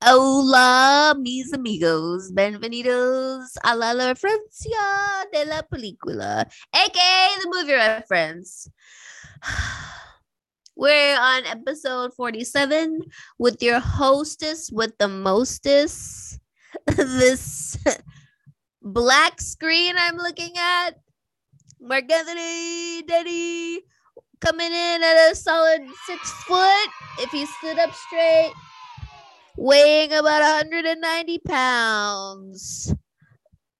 Hola, mis amigos. Bienvenidos a la referencia de la película, aka the movie reference. We're on episode 47 with your hostess with the mostest. this black screen I'm looking at. Marc Anthony Daddy coming in at a solid six foot if he stood up straight weighing about 190 pounds.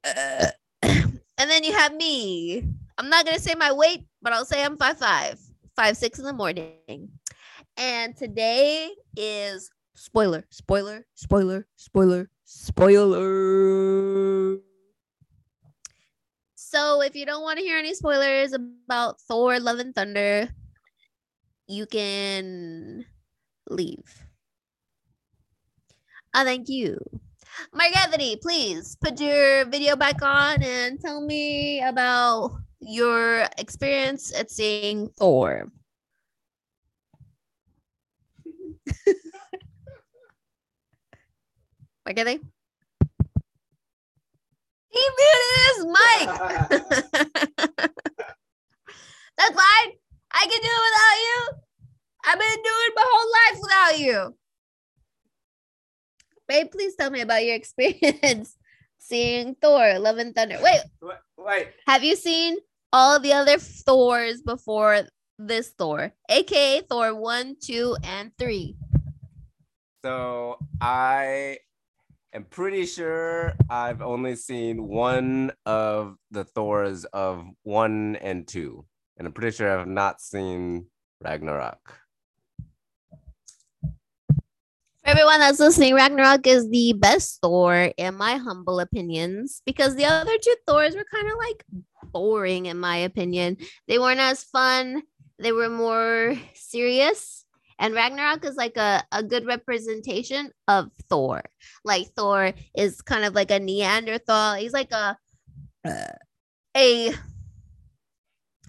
Uh, and then you have me. I'm not gonna say my weight, but I'll say I'm five five, five six in the morning. And today is spoiler, spoiler, spoiler, spoiler, spoiler. So if you don't want to hear any spoilers about Thor Love and Thunder, you can leave. Oh, thank you. Anthony, please put your video back on and tell me about your experience at seeing Thor. Anthony? He muted his mic. That's fine. I can do it without you. I've been doing my whole life without you. Babe, please tell me about your experience seeing Thor, Love and Thunder. Wait, Wait, have you seen all the other Thors before this Thor, aka Thor 1, 2, and 3? so I am pretty sure I've only seen one of the Thors of one and two, and I'm pretty sure I've not seen Ragnarok. For everyone that's listening, Ragnarok is the best Thor, in my humble opinions, because the other two Thors were kind of like boring, in my opinion. They weren't as fun, they were more serious. And Ragnarok is like a, a good representation of Thor. Like Thor is kind of like a Neanderthal. He's like a a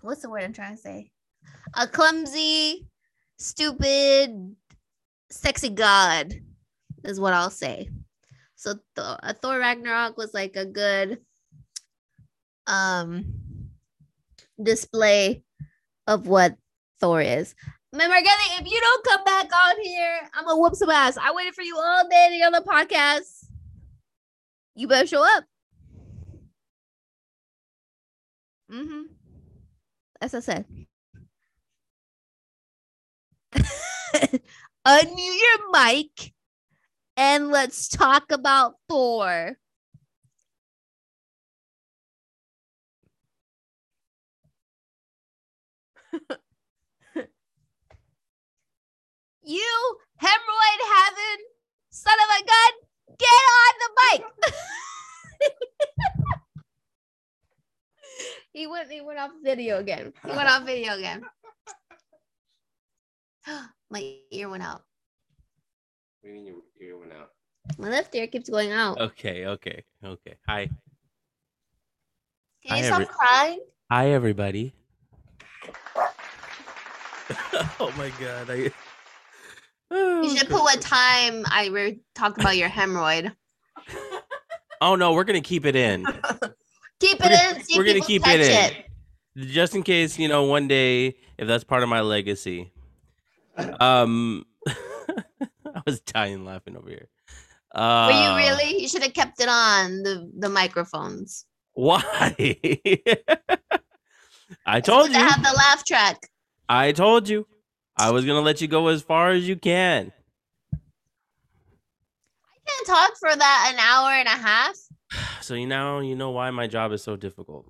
what's the word I'm trying to say? A clumsy, stupid, sexy god is what I'll say. So Thor, uh, Thor Ragnarok was like a good um display of what Thor is. Remember, Getty, if you don't come back on here, I'm gonna whoop some ass. I waited for you all day to get on the podcast. You better show up. Mm-hmm. As I said. Unmute your mic and let's talk about Thor. you hemorrhoid having son of a gun, get on the mic. he went he went off video again. He went off video again. My ear went out. What do you mean you, you went out? My left ear keeps going out. Okay, okay, okay. Hi, Can I you have stop re- crying? hi, everybody. oh my god, I. You should put what time I re- talked about your hemorrhoid. Oh no, we're gonna keep it in, Keep We're it in. See we're gonna keep catch it in. just in case you know one day if that's part of my legacy. Um, I was dying laughing over here. Uh, Were you really? You should have kept it on the the microphones. Why? I told you. to have the laugh track. I told you. I was gonna let you go as far as you can. I can't talk for that an hour and a half. So you now you know why my job is so difficult.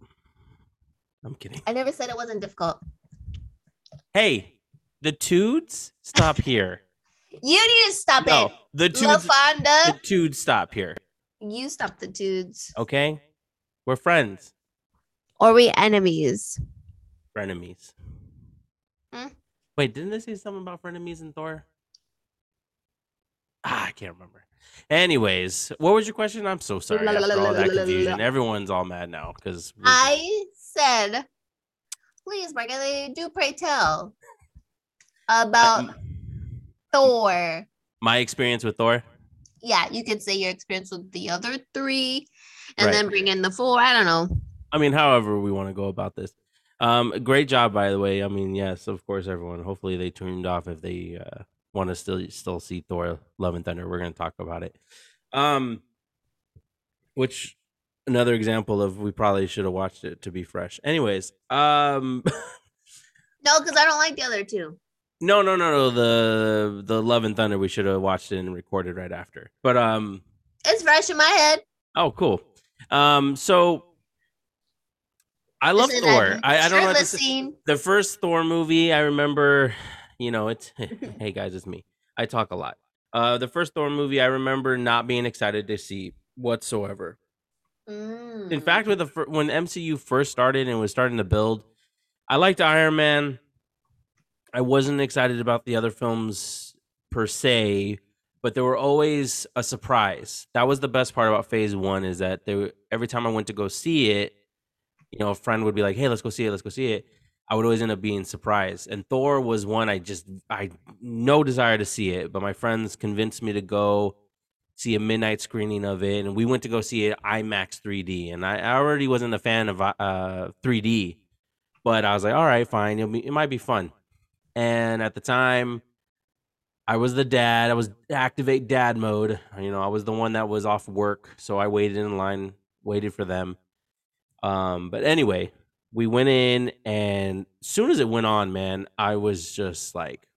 I'm kidding. I never said it wasn't difficult. Hey, the Toods stop here. You need to stop No, it. the La Toods, the Fonda, stop here. you stop the dudes. Okay, we're friends, Or we enemies? frenemies. Wait, didn't they say something about frenemies and Thor? Ah, I can't remember. Anyways, what was your question? I'm so sorry after all that confusion. Everyone's all mad now because I said, please, Margaret, do pray tell. about Um, Thor. my experience with Thor. Yeah, you could say your experience with the other three, and Right. then bring in the four. I don't know. I mean, however we want to go about this. Um, great job, by the way. I mean, yes, of course, everyone. Hopefully, they tuned off if they uh, want to still still see Thor: Love and Thunder. We're going to talk about it. Um, which another example of we probably should have watched it to be fresh. Anyways, um, No, because I don't like the other two. no, no, no, no. The the Love and Thunder we should have watched it and recorded right after. But um, It's fresh in my head. oh, cool. Um, so. I love Isn't Thor. I, I don't know. what to shirtless say. scene. the first Thor movie, I remember, you know, it's hey guys, it's me. I talk a lot. Uh the first Thor movie I remember not being excited to see whatsoever. In Mm. fact, with the when MCU first started and was starting to build, I liked Iron Man. I wasn't excited about the other films per se, but they were always a surprise. That was the best part about Phase One is that they were, every time I went to go see it, you know, a friend would be like, "Hey, let's go see it. Let's go see it." I would always end up being surprised. And Thor was one I just I no desire to see it, but my friends convinced me to go see a midnight screening of it, and we went to go see it IMAX 3D. And I, I already wasn't a fan of uh 3D, but I was like, all right, fine, be, it might be fun. And at the time, I was the dad. I was activate dad mode. You know, I was the one that was off work, so I waited in line, waited for them. Um, but anyway, we went in, and soon as it went on, man, I was just like,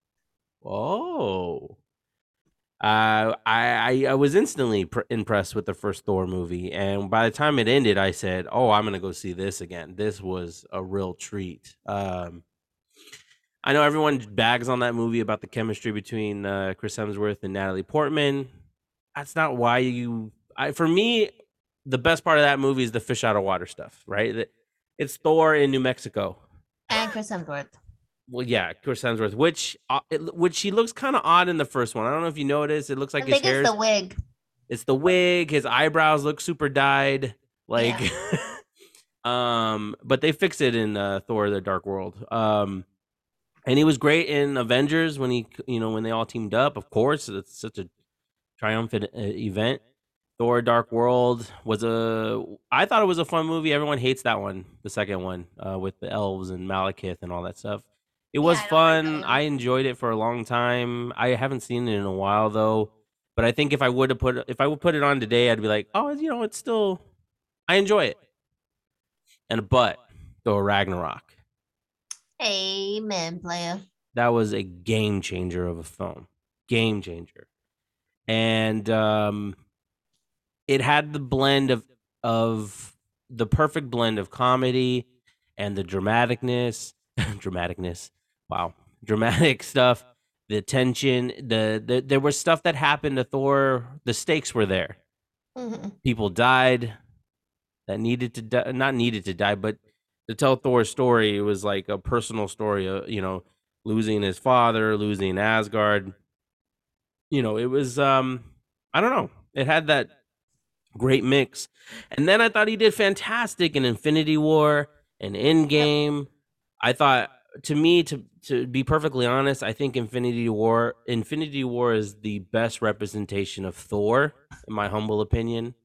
"Oh." Uh, I, I I was instantly pr- impressed with the first Thor movie, and by the time it ended, I said, "Oh, I'm gonna go see this again." This was a real treat. Um, I know everyone bags on that movie about the chemistry between uh, Chris Hemsworth and Natalie Portman. That's not why you. I for me, the best part of that movie is the fish out of water stuff, right? It's Thor in New Mexico. And Chris Hemsworth. Well, yeah, Chris Hemsworth, which uh, it, which he looks kind of odd in the first one. I don't know if you noticed. It looks like I his think hair. it's the wig. it's the wig. His eyebrows look super dyed. Like, um, but they fix it in uh, Thor: The Dark World. Um, and he was great in Avengers when he, you know, when they all teamed up. Of course, it's such a triumphant uh, event. Thor: Dark World was a. I thought it was a fun movie. Everyone hates that one, the second one, uh, with the elves and Malekith and all that stuff. It was Yeah, I like fun. I enjoyed it for a long time. I haven't seen it in a while though. But I think if I would have put if I would put it on today, I'd be like, oh, you know, it's still I enjoy it. And but Thor Ragnarok, Amen, player. that was a game changer of a film. Game changer. And um it had the blend of of the perfect blend of comedy and the dramaticness dramaticness. Wow. Dramatic stuff, the tension, the, the there was stuff that happened to Thor, the stakes were there. Mhm. people died that needed to die not needed to die but to tell thor's story it was like a personal story uh, you know losing his father losing asgard you know it was um i don't know it had that great mix. And then i thought he did fantastic in infinity war and endgame. I thought to me to to be perfectly honest i think infinity war infinity war is the best representation of thor in my humble opinion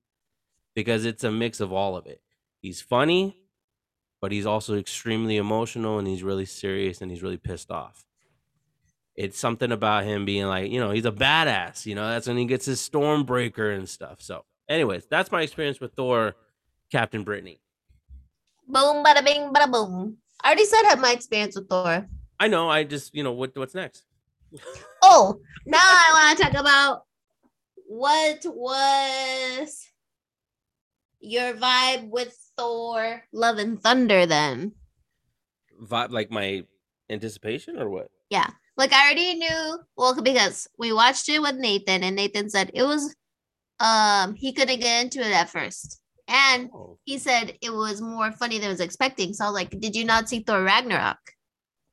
because it's a mix of all of it. He's funny but he's also extremely emotional and he's really serious and he's really pissed off. It's something about him being like you know he's a badass you know that's when he gets his stormbreaker and stuff so anyways that's my experience with thor captain brittany Boom, bada bing, bada boom. I already said I had my experience with Thor. i know i just you know what what's next Oh, now I want to talk about what was your vibe with Thor, Love and Thunder then. vibe like my anticipation or what Yeah. Like I already knew, well, because we watched it with Nathan and Nathan said it was um he couldn't get into it at first. And oh, he said it was more funny than I was expecting. So I was like, Did you not see Thor Ragnarok?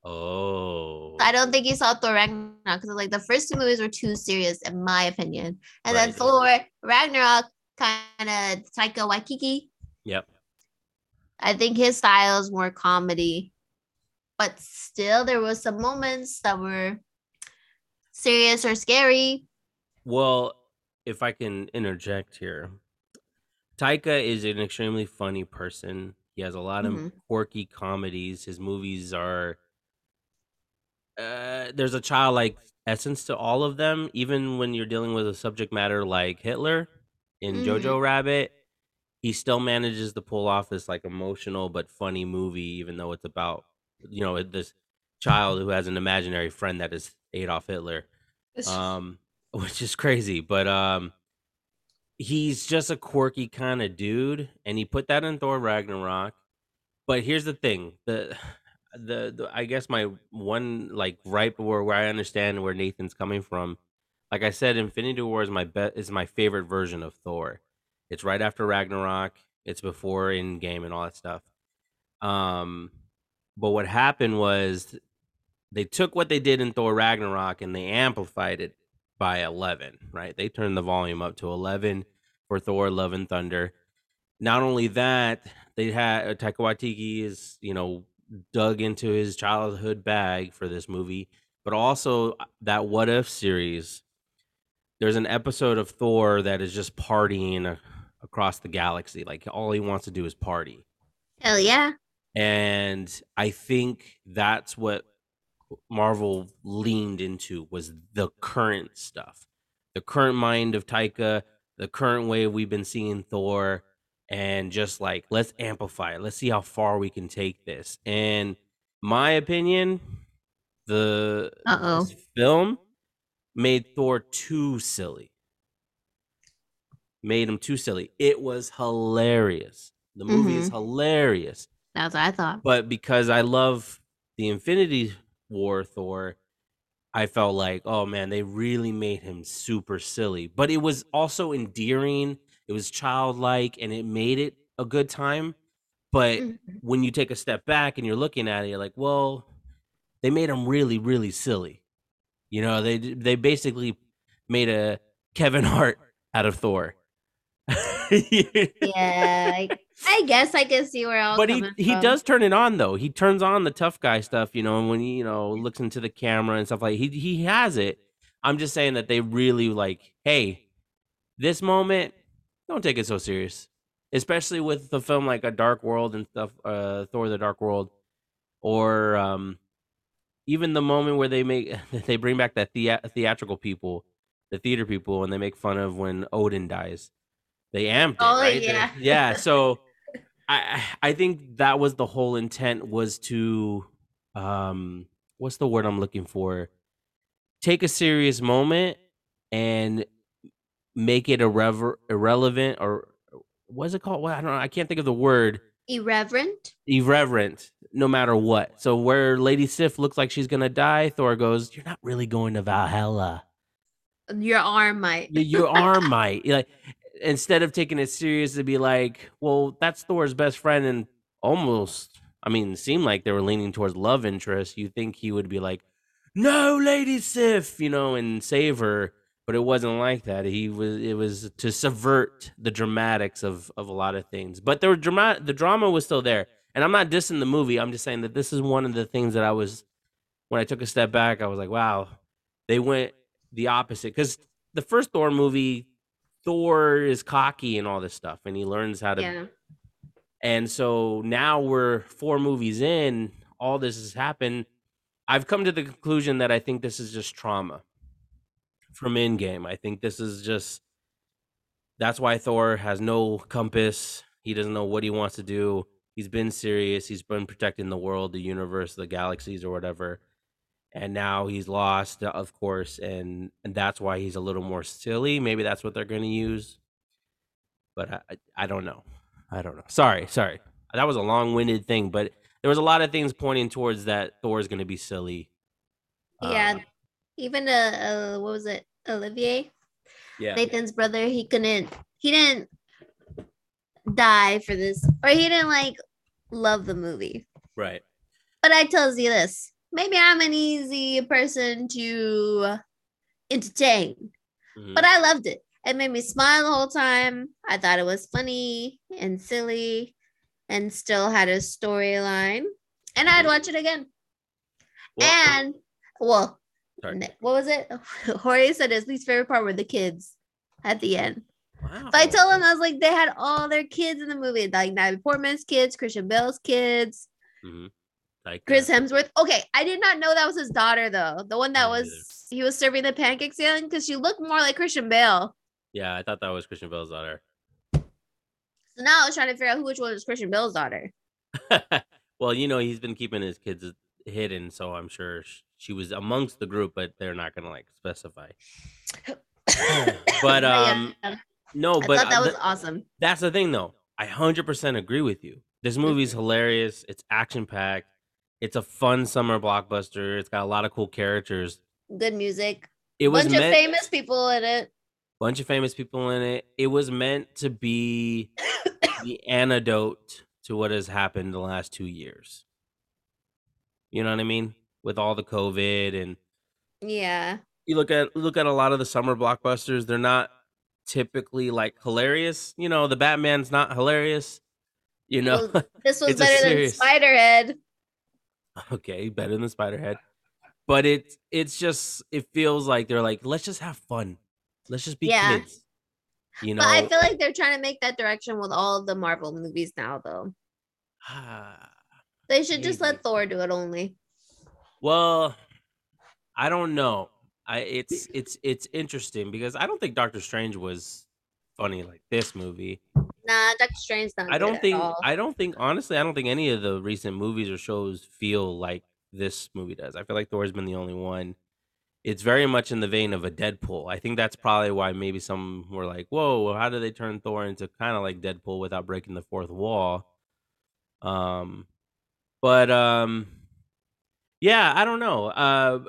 oh. I don't think you saw Thor Ragnarok because like the first two movies were too serious, in my opinion. And then Right. Thor Ragnarok kind of Taika Waititi. yep I think his style is more comedy. but still there was some moments that were serious or scary. Well, if I can interject here, Taika is an extremely funny person. He has a lot of Mhm. quirky comedies. His movies are uh, there's a childlike essence to all of them, even when you're dealing with a subject matter like Hitler in Mhm. Jojo Rabbit. He still manages to pull off this like emotional but funny movie, even though it's about you know this child who has an imaginary friend that is Adolf Hitler um which is crazy but um he's just a quirky kind of dude and he put that in thor ragnarok but here's the thing the the, the i guess my one like right where, where i understand where nathan's coming from like i said infinity war is my bet is my favorite version of thor. It's right after ragnarok it's before Endgame and all that stuff um but what happened was they took what they did in Thor Ragnarok and they amplified it by 11, right? They turned the volume up to 11 for Thor Love and Thunder. Not only that, they had uh, Taika Waititi is, you know, dug into his childhood bag for this movie, but also uh, that What If series. There's an episode of Thor that is just partying across the galaxy. Like all he wants to do is party. Hell yeah. And I think that's what Marvel leaned into was the current stuff, the current mind of Taika, the current way we've been seeing Thor, and just like let's amplify it. Let's see how far we can take this. And my opinion, the film made Thor too silly. Made him too silly. It was hilarious. The movie is mm-hmm. hilarious That's what I thought. but because I love the Infinity War Thor, I felt like, oh man, they really made him super silly. But it was also endearing. It was childlike, and it made it a good time. But Mhm. when you take a step back and you're looking at it, you're like, well, they made him really, really silly. You know, they they basically made a Kevin Hart out of Thor. Yeah, I, I guess I can see where was but he he from. does turn it on though. He turns on the tough guy stuff, you know, and when he you know looks into the camera and stuff like he he has it. I'm just saying that they really like, hey, this moment, don't take it so serious, especially with the film like a Dark World and stuff, uh, Thor: The Dark World, or um, even the moment where they make they bring back that thea- theatrical people, the theater people, and they make fun of when Odin dies. They amped it, Oh, right? They- yeah. yeah. So I I think that was the whole intent was to um what's the word I'm looking for? Take a serious moment and make it irrever- irrelevant or what's it called? Well, I don't know. I can't think of the word irreverent. irreverent no matter what. So where Lady Sif looks like she's gonna die, Thor goes, "You're not really going to Valhalla. Your arm might. Your arm might." Like instead of taking it serious to be like, "Well, that's Thor's best friend," and almost, I mean, seemed like they were leaning towards love interest. You think he would be like, "No, Lady Sif," you know, and save her. But it wasn't like that. He was. It was to subvert the dramatics of of a lot of things. But there the drama, the drama was still there. And I'm not dissing the movie. I'm just saying that this is one of the things that I was when I took a step back. I was like, wow, they went the opposite. Because the first Thor movie, Thor is cocky and all this stuff, and he learns how to. Yeah. And so now we're four movies in. All this has happened. I've come to the conclusion that I think this is just trauma from Endgame. I think this is just that's why Thor has no compass. He doesn't know what he wants to do. He's been serious. He's been protecting the world, the universe, the galaxies, or whatever. And now he's lost, of course, and and that's why he's a little more silly. Maybe that's what they're going to use. But I, I, I don't know. I don't know. Sorry, sorry. That was a long-winded thing, but there was a lot of things pointing towards that Thor is going to be silly. Yeah. Um, Even uh, uh what was it? Olivier, yeah. Nathan's brother, he couldn't he didn't die for this or he didn't like love the movie. right. But I tells you this. Maybe I'm an easy person to entertain. Mhm. But I loved it. It made me smile the whole time. I thought it was funny and silly and still had a storyline. And I'd watch it again. Well, and well, Sorry. what was it? Jorge said his least favorite part were the kids at the end. wow. I told him I was like, they had all their kids in the movie, like Natalie Portman's kids, Christian Bale's kids, Mhm. Like Chris uh, Hemsworth. Okay, I did not know that was his daughter though. The one that was he was serving the pancakes in because she looked more like Christian Bale. yeah, I thought that was Christian Bale's daughter. So now I was trying to figure out who which one was Christian Bale's daughter. well, you know, he's been keeping his kids hidden, so I'm sure she was amongst the group, but they're not gonna like specify. But yeah, um, no, I but thought that was th- awesome. that's the thing, though. I hundred percent agree with you. This movie's hilarious. It's action packed. It's a fun summer blockbuster. It's got a lot of cool characters. Good music. It was Bunch of famous people in it. bunch of famous people in it. It was meant to be the antidote to what has happened the last two years. You know what I mean? With all the COVID and Yeah. you look at look at a lot of the summer blockbusters, they're not typically like hilarious. You know, the Batman's not hilarious. You know, Well, This was better than Spiderhead. okay, better than Spiderhead. But it's it's just it feels like they're like, let's just have fun. Let's just be Yeah. kids. You know, But I feel like they're trying to make that direction with all the Marvel movies now, though. They should just let Thor do it only. Well, I don't know. I it's it's it's interesting because I don't think Doctor Strange was funny like this movie. Nah, Doctor Strange not. I don't think. I don't think honestly I don't think any of the recent movies or shows feel like this movie does. I feel like Thor's been the only one. It's very much in the vein of a Deadpool. I think that's probably why maybe some were like, "Whoa, how do they turn Thor into kind of like Deadpool without breaking the fourth wall?" Um, but um, yeah, I don't know. Uh,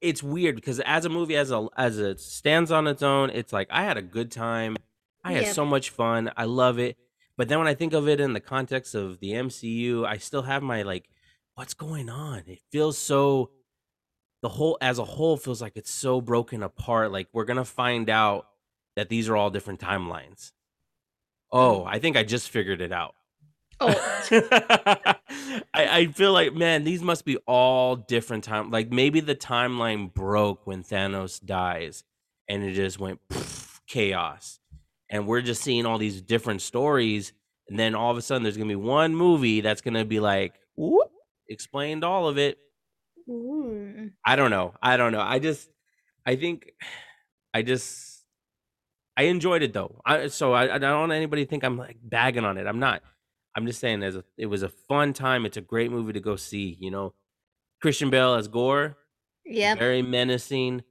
it's weird because as a movie, as a as it stands on its own, it's like I had a good time. I had Yep. so much fun. I love it. But then when I think of it in the context of the MCU, I still have my like, what's going on? It feels so. The whole as a whole feels like it's so broken apart. Like we're gonna find out that these are all different timelines. Oh, mm. I think I just figured it out. Oh, I, I feel like man, these must be all different time. Like maybe the timeline broke when Thanos dies, and it just went chaos, and we're just seeing all these different stories. And then all of a sudden, there's gonna be one movie that's gonna be like, whoop, explained all of it. Mm. I don't know. I don't know. I just, I think, I just, I enjoyed it though. I so I, I don't want anybody to think I'm like bagging on it. I'm not. I'm just saying as a, it was a fun time. It's a great movie to go see. You know, Christian Bale as Gorr, yeah very menacing,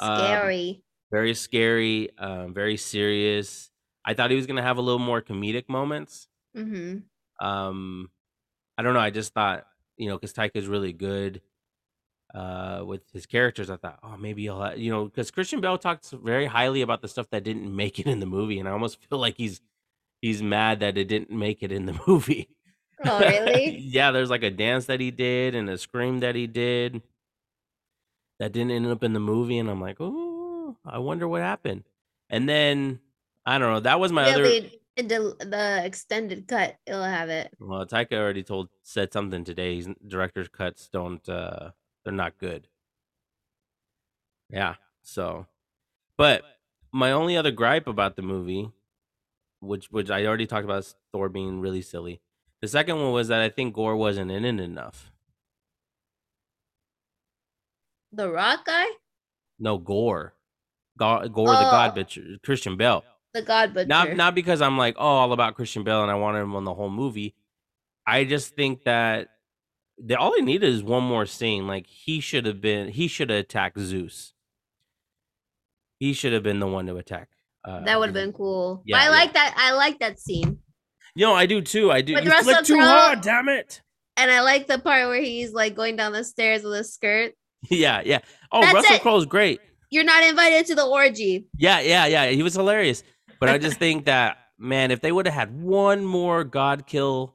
um, Scary. Very scary, um, very serious. I thought he was gonna have a little more comedic moments. mm-hmm. Um, I don't know. I just thought, you know, because Taika's really good uh, with his characters. I thought, oh, maybe he'll, you know, because Christian Bale talks very highly about the stuff that didn't make it in the movie, and I almost feel like he's he's mad that it didn't make it in the movie. Oh, really? yeah, there's like a dance that he did and a scream that he did that didn't end up in the movie, and I'm like, oh, I wonder what happened. And then I don't know. That was my Yeah, other. they- the, the extended cut, it'll have it. Well, Taika already told said something today. He's, director's cuts don't uh they're not good. Yeah. So, but my only other gripe about the movie, which which I already talked about, is Thor being really silly. The second one was that I think Gorr wasn't in it enough. The Rock guy, No, Gorr, Gorr, Gorr the God Oh. Butcher, Christian Bale. the God Butcher. Not not because I'm like oh all about Christian Bale and I wanted him on the whole movie. I just think that they, all they needed is one more scene. Like he should have been he should have attacked Zeus. He should have been the one to attack. Uh, that would have been cool. Yeah, I yeah. like that. I like that scene, You know, I do too. I do. With you flick too hard, damn it. and I like the part where he's like going down the stairs with a skirt. yeah, yeah. Oh, That's Russell. Crowe's great. You're not invited to the orgy. Yeah, yeah, yeah. He was hilarious. But I just think that man, if they would have had one more God kill,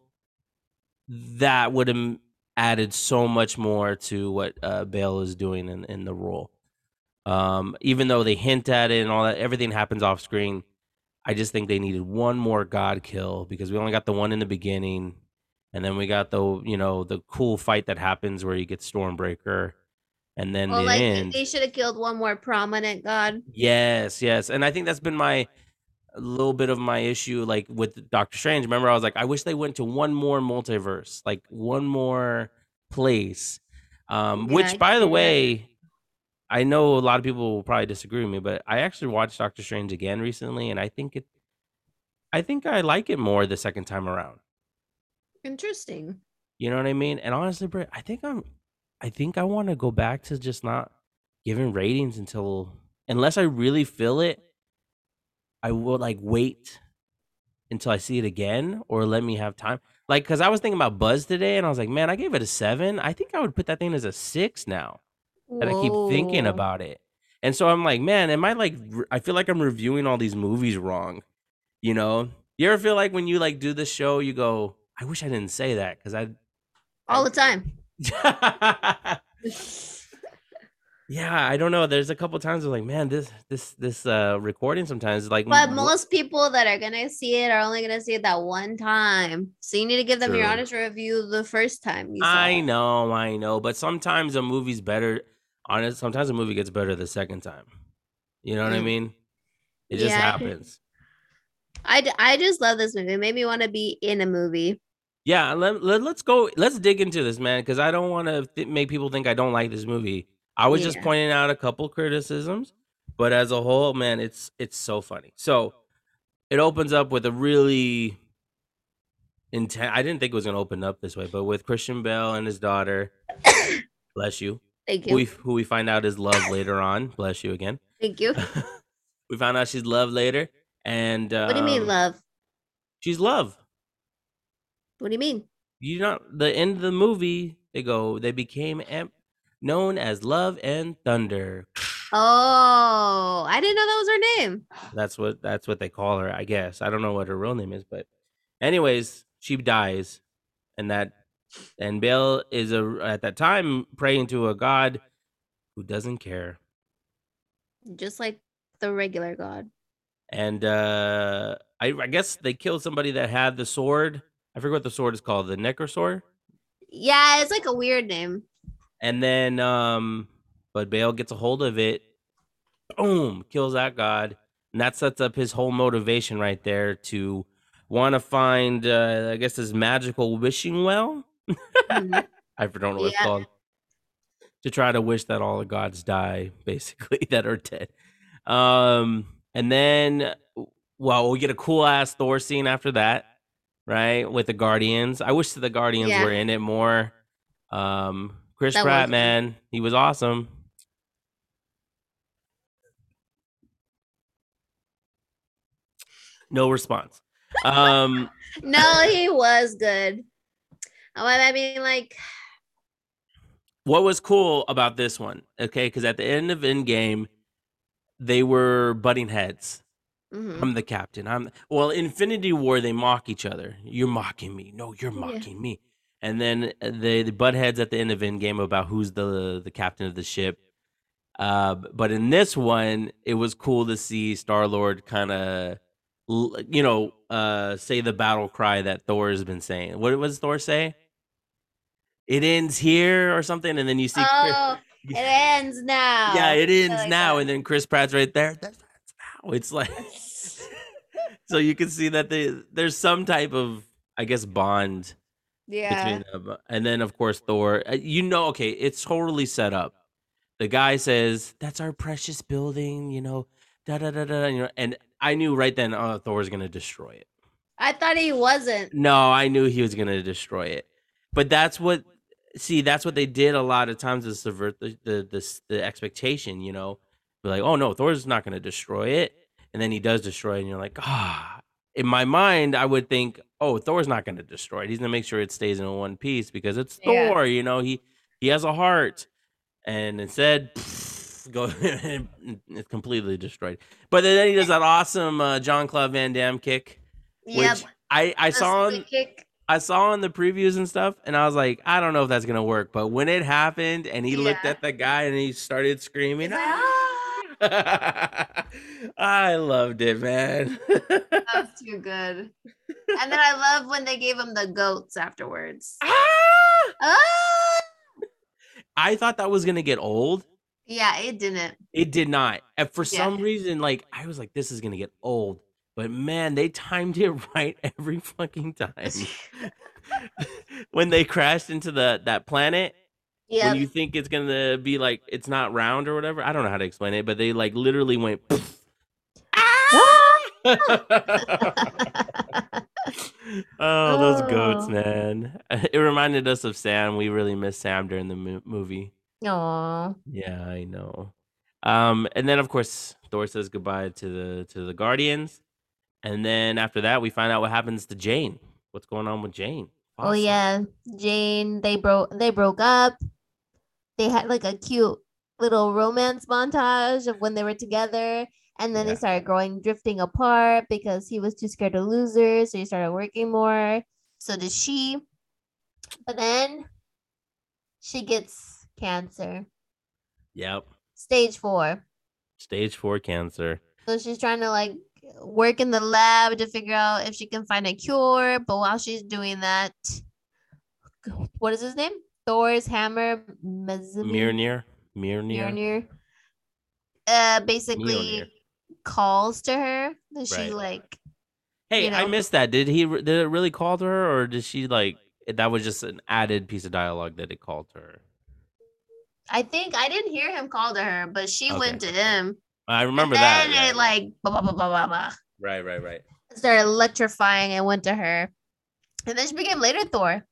that would have added so much more to what uh, Bale is doing in, in the role. Um, even though they hint at it and all that, everything happens off screen. I just think they needed one more God kill because we only got the one in the beginning, and then we got the you know the cool fight that happens where you get Stormbreaker, and then Well, the like end. they should have killed one more prominent god. Yes, yes. And I think that's been my a little bit of my issue like with Doctor Strange. Remember I was like I wish they went to one more multiverse, like one more place. Um Yeah, which by the that. way, I know a lot of people will probably disagree with me, but I actually watched Doctor Strange again recently and I think it I think I like it more the second time around. Interesting. You know what I mean? And honestly, Britt, I think I'm I think I want to go back to just not giving ratings until unless I really feel it, I will like wait until I see it again or let me have time. Like cuz I was thinking about Buzz today and I was like, "Man, I gave it a 7. I think I would put that thing as a 6 now." That I keep thinking about it. And so I'm like, "Man, am I like re- I feel like I'm reviewing all these movies wrong." You know? You ever feel like when you like do the show, you go, "I wish I didn't say that cuz I all the time. yeah, I don't know. There's a couple times where like, man, this this this uh recording sometimes is like But most people that are gonna see it are only gonna see it that one time. So you need to give them your honest review the first time. You saw I it. know, I know, but sometimes a movie's better. Honest, sometimes a movie gets better the second time. You know what I Mm. mean? It just Yeah, happens. I, d- I just love this movie. It made me want to be in a movie. Yeah, let, let, us go. Let's dig into this, man, because I don't want to th- make people think I don't like this movie. I was just pointing out a couple criticisms, but as a whole, man, it's it's so funny. So it opens up with a really intense. I didn't think it was going to open up this way, but with Christian Bale and his daughter, bless you, Thank who you. we, who we find out is love later on. Bless you again. Thank you. we found out she's love later, and what do you mean, um, love? She's love. What do you mean? you not the end of the movie they go they became am- known as love and thunder Oh, I didn't know that was her name. that's what that's what they call her i guess i don't know what her real name is but anyways she dies and that and Bale is a at that time praying to a god who doesn't care Just like the regular God. and uh i i guess they killed somebody that had the sword i forget what the sword is called the necrosword Yeah, it's like a weird name. And then um but Bale gets a hold of it, boom, kills that god. And that sets up his whole motivation right there to want to find uh I guess his magical wishing well. Mhm. I don't know what it's called. To try to wish that all the gods die, basically, that are dead. Um and then well, we get a cool ass Thor scene after that, right? With the Guardians. I wish the Guardians Yeah. were in it more. Um Chris That Pratt, was- man, he was awesome. No response. Um No, he was good. Oh, I mean, like, what was cool about this one, okay? Because at the end of Endgame, they were butting heads. Mhm. I'm the captain. I'm well. Infinity War, they mock each other. You're mocking me. No, you're Yeah. mocking me. And then uh, they, they butt heads at the end of Endgame about who's the the captain of the ship. Uh, but in this one, it was cool to see Star Lord kind of, you know, uh, say the battle cry that Thor has been saying. What was Thor say? It ends here or something, and then you see. Chris- oh, it ends now. yeah, it ends like now, that. and then Chris Pratt's right there. That's now. It's like so you can see that they there's some type of I guess bond yeah. between them, and then of course Thor. uh, You know, okay, it's totally set up. The guy says, "That's our precious building," you know, da da da da. You know, and I knew right then, oh, Thor's gonna destroy it. I thought he wasn't. No, I knew he was gonna destroy it. But that's what see, that's what they did a lot of times to subvert the the the, the expectation, you know. Be like, oh no, Thor's not gonna destroy it. And then he does destroy it, and you're like, ah. In my mind, I would think, oh, Thor's not gonna destroy it. He's gonna make sure it stays in one piece because it's Yeah. Thor, you know, he he has a heart. And instead, go it's completely destroyed. But then he does that awesome uh, Jean-Claude Van Damme kick, Yep. which I I saw on, kick. I saw in the previews and stuff, and I was like, I don't know if that's gonna work. But when it happened, and he looked at the guy and he started screaming, like, "Ah!" I loved it, man. That's too good. And then I love when they gave him the goats afterwards. Ah! Ah! I thought that was gonna get old. Yeah, it didn't. It did not. And for Yeah. some reason, like I was like, this is gonna get old. But man, they timed it right every fucking time. when they crashed into the that planet, Yeah. when you think it's gonna be like it's not round or whatever. I don't know how to explain it, but they like literally went. Ah! oh, those goats, Oh. man! It reminded us of Sam. We really missed Sam during the mo- movie. Aw. Yeah, I know. Um, and then of course Thor says goodbye to the to the Guardians, and then after that we find out what happens to Jane. What's going on with Jane? Oh yeah, Jane. They broke. They broke up. They had like a cute little romance montage of when they were together, and then Yeah. they started growing, drifting apart because he was too scared to lose her. So he started working more. So did she. But then she gets cancer, Yep. stage four. Stage four cancer. So she's trying to like work in the lab to figure out if she can find a cure. But while she's doing that, what is his name? Thor's hammer, Mjolnir. Mjolnir. Uh, basically Mjolnir. calls to her. That she Right. like, Hey, you I missed that. Did he? Did it really call to her, or did she like? That was just an added piece of dialogue that it called to her. I think I didn't hear him call to her, but she went to him. I remember and that. then yeah, it like blah, blah, blah, blah, blah, blah. right, right, right. started electrifying and went to her. And then she became later Thor.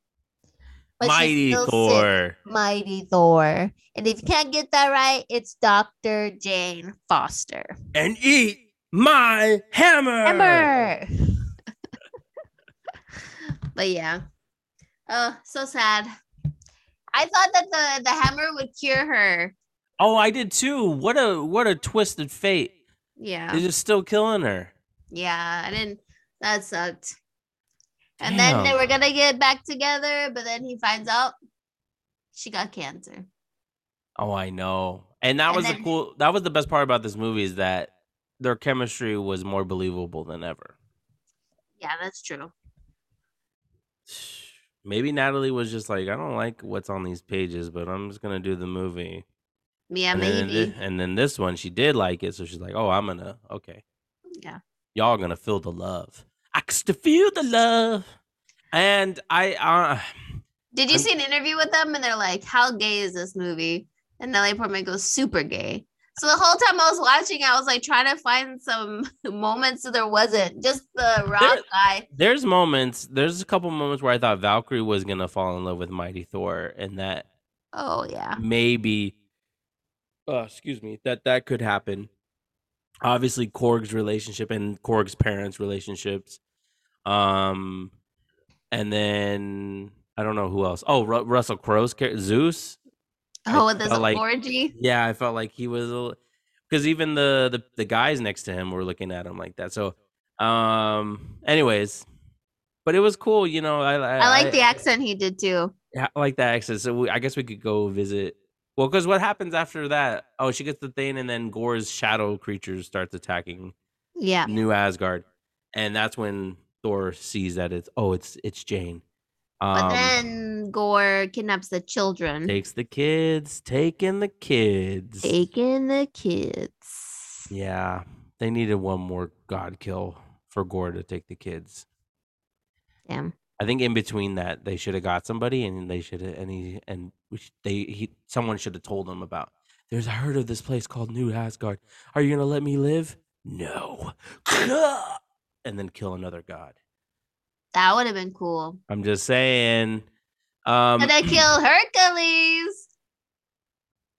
But Mighty. Thor. Mighty Thor. And if you can't get that right, it's Dr. Jane Foster. And eat my hammer. Ember. but yeah. Oh, so sad. I thought that the, the hammer would cure her. Oh, I did too. What a what a twisted fate. Yeah. They're just still killing her. Yeah. I didn't that sucked. And then they Damn. were gonna get back together, but then he finds out she got cancer. Oh, I know. And that And was then- the cool. That was the best part about this movie is that their chemistry was more believable than ever. Yeah, that's true. Maybe Natalie was just like, I don't like what's on these pages, but I'm just gonna do the movie. Yeah, and, then, maybe. thi- and then this one, she did like it, so she's like, "Oh, I'm gonna okay, Yeah. y'all gonna feel the love. I can feel the love." And I, uh, Did you I'm- see an interview with them? And they're like, "How gay is this movie?" And Natalie Portman goes, "Super gay." So the whole time I was watching, I was like trying to find some moments, so there wasn't. Just the rock There- guy. there's moments, there's a couple moments where I thought Valkyrie was gonna fall in love with Mighty Thor, and that Oh yeah, maybe uh, excuse me that that could happen obviously korg's relationship and korg's parents relationships um and then i don't know who else oh Ru- russell crowe's character zeus I oh, with this like- orgy. yeah i felt like he was because even the, the the guys next to him were looking at him like that so um anyways but it was cool you know i i, I like the accent he did too. yeah, I like that accent. So we, I guess we could go visit. Well, because what happens after that? Oh, she gets the thing, and then Gorr's shadow creatures starts attacking Yeah, New Asgard, and that's when Thor sees that it's oh, it's it's Jane. but Um, then Gorr kidnaps the children, takes the kids, taking the kids. taking the kids. Yeah, they needed one more god kill for Gorr to take the kids. Damn. I think in between that they should have got somebody and they should have and he and they he someone should have told them about. There's a herd of this place called New Asgard. Are you gonna let me live? No. And then kill another god. That would have been cool. I'm just saying. Um, Gonna kill Hercules.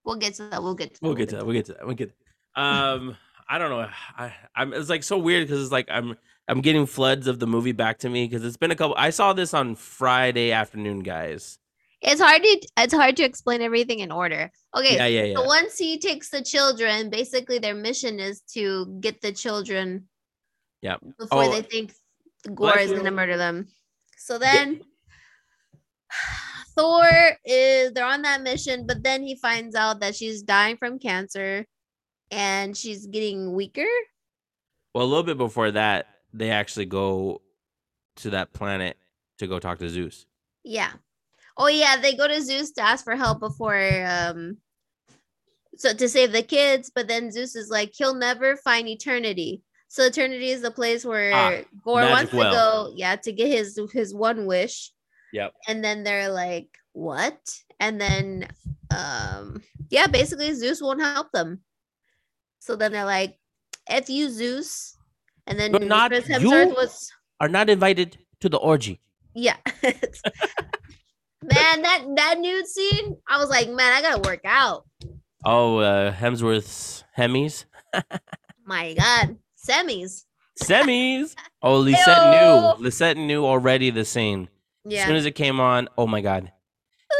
We'll get to that. We'll get to that. we'll get to that. We'll get to that. We'll get. Um, I don't know. I I'm it's like so weird because it's like I'm I'm getting floods of the movie back to me because it's been a couple. I saw this on Friday afternoon, guys. It's hard to it's hard to explain everything in order. Okay, Yeah, yeah, yeah. so once he takes the children, basically their mission is to get the children. Yeah. Before Oh, they think Gorr is gonna murder them. So then Thor is they're on that mission, but then he finds out that she's dying from cancer. and she's getting weaker. Well, a little bit before that, they actually go to that planet to go talk to Zeus. Yeah. Oh yeah, they go to Zeus to ask for help before um so to save the kids, but then Zeus is like he'll never find eternity. So eternity is the place where Ah, Gorr wants to go, yeah, to get his his one wish. Yep. And then they're like, "What?" And then um yeah, basically Zeus won't help them. So then they're like, "F you Zeus." And then But not Chris you was are not invited to the orgy. yeah. man, that that nude scene, I was like, man, I gotta work out. Oh, uh, Hemsworth's Hemis. My God, semis. Semis. Oh, Lisette Ew. knew. Lisette knew already the scene. Yeah. As soon as it came on, oh my god.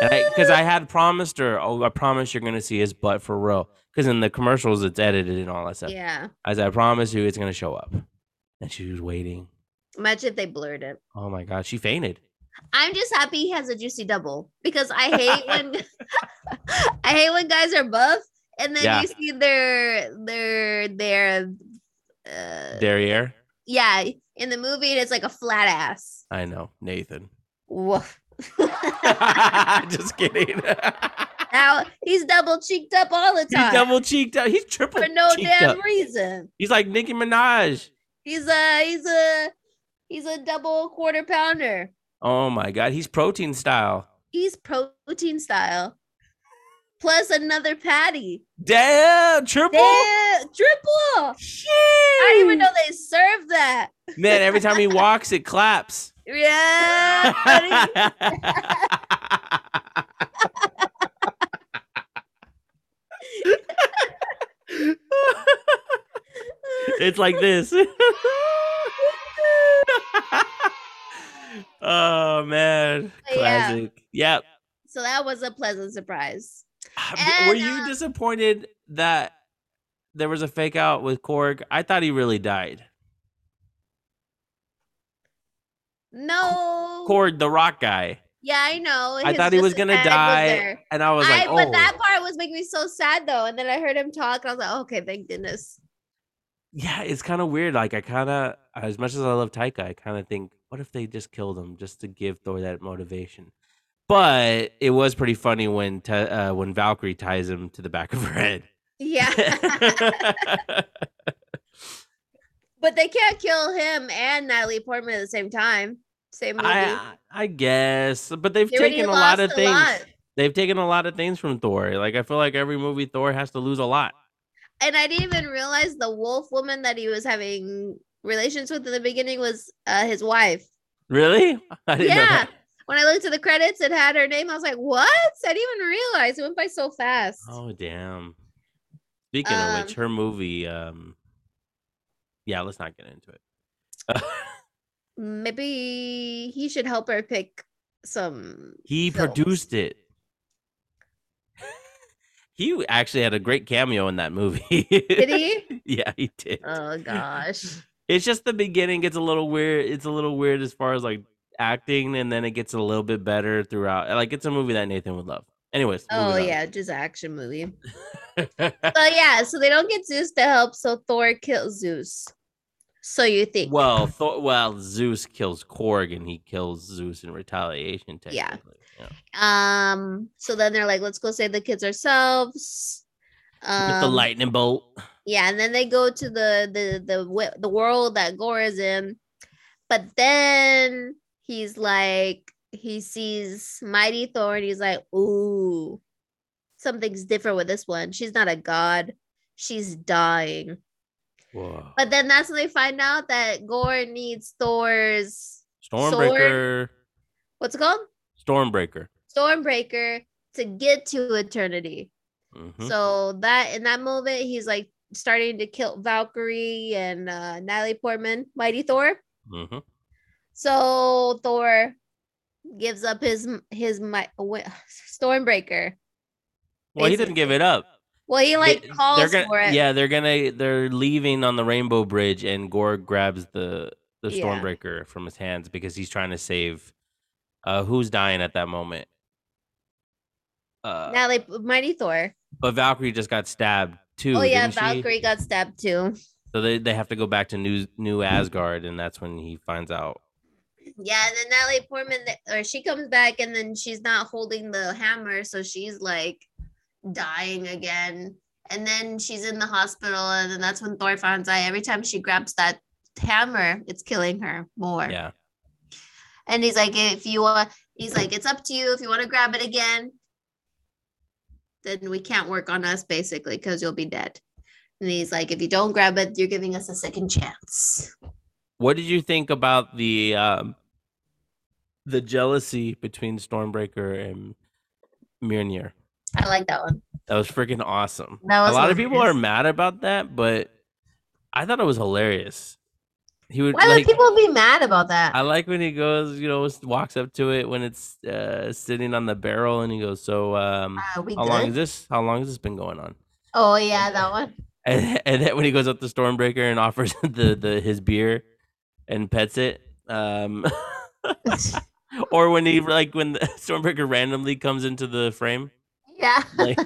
Because I, had promised her, oh, I promise you're gonna see his butt for real. Because in the commercials, it's edited and all that stuff. yeah. As I promise you, it's gonna show up. And she was waiting. Imagine if they blurred it. Oh my god, she fainted. I'm just happy he has a juicy double because I hate when I hate when guys are buff and then Yeah. you see their their their uh, Derriere. yeah in the movie it's like a flat ass. I know, Nathan. Woof. Just kidding. now he's double cheeked up all the He's time double cheeked up. He's triple for no damn up. reason. He's like Nicki Minaj. He's a he's a he's a double quarter pounder. Oh my god, he's protein style. He's protein style. Plus another patty. Damn, triple. Damn, triple. I didn't even know they served that. Man, every time he walks, it claps. Yeah. it's like this. oh man, But yeah. classic. Yep. so that was a pleasant surprise. Were you uh, disappointed that there was a fake out with Korg? I thought he really died. No. Korg, the rock guy. Yeah, I know. I his- thought he was gonna die, and I was I, like, "Oh, but that part was making me so sad though. And then I heard him talk. I was like, okay, thank goodness. yeah." It's kind of weird. Like, I kind of, as much as I love Taika, I kind of think, what if they just killed him just to give Thor that motivation? But it was pretty funny when Ta- uh, when Valkyrie ties him to the back of her head. Yeah. but they can't kill him and Natalie Portman at the same time. Same movie. I I guess, but they've They taken a lot of a things. lot. They've taken a lot of things from Thor. Like I feel like every movie Thor has to lose a lot. and I didn't even realize the wolf woman that he was having relations with in the beginning was uh, his wife. Really? I didn't know Yeah. When I looked at the credits, it had her name. I was like, "What?" I didn't even realize it went by so fast. Oh damn. Speaking of which, Um, her movie. Um, yeah, let's not get into it. Maybe he should help her pick some. he films. produced it. he actually had a great cameo in that movie. Did he? yeah, he did. Oh gosh. It's just the beginning gets a little weird. It's a little weird as far as like acting, and then it gets a little bit better throughout. Like it's a movie that Nathan would love. Anyways. Oh yeah, just action movie. So yeah, so they don't get Zeus to help, so Thor kills Zeus. So you think? well, Thor, well, Zeus kills Korg, and he kills Zeus in retaliation. Yeah. Technically. Yeah. Um. So then they're like, let's go save the kids ourselves. Um, With the lightning bolt. Yeah, and then they go to the the the the world that Gorr is in, but then he's like he sees Mighty Thor and he's like, "Ooh, something's different with this one. She's not a god. She's dying." Whoa. But then that's when they find out that Gorr needs Thor's Stormbreaker. what's it called? Stormbreaker. Stormbreaker to get to eternity. Mhm. So that in that moment, he's like starting to kill Valkyrie and uh, Natalie Portman, Mighty Thor. Mhm. So Thor gives up his his wi- Stormbreaker. Well, he didn't give it up. Well, he like They- calls gonna, for it. Yeah, they're gonna they're leaving on the Rainbow Bridge, and Gorr grabs the the Yeah. Stormbreaker from his hands because he's trying to save. Uh, who's dying at that moment? Uh, Natalie, Mighty Thor. but Valkyrie just got stabbed too. oh yeah, didn't she? Valkyrie got stabbed too. So they, they have to go back to New New Asgard, and that's when he finds out. Yeah, and then Natalie Portman, or she comes back and then she's not holding the hammer, so she's like dying again. And then she's in the hospital, and then that's when Thor finds out every time she grabs that hammer, it's killing her more. Yeah, And he's like, if you want, he's like, it's up to you if you want to grab it again. Then we can't work on us basically because you'll be dead. And he's like, if you don't grab it, you're giving us a second chance. What did you think about the um, the jealousy between Stormbreaker and Mjolnir? I like that one. That was freaking awesome. That was a lot of people are mad about that, but I thought it was hilarious. He would Why like. would people be mad about that? I like when he goes, you know, walks up to it when it's uh, sitting on the barrel, and he goes, "So, um, we how long is this? How long has this been going on?" Oh yeah, that one. And, and then when he goes up to Stormbreaker and offers the the his beer and pets it, um, or when he like when the Stormbreaker randomly comes into the frame. yeah. Like-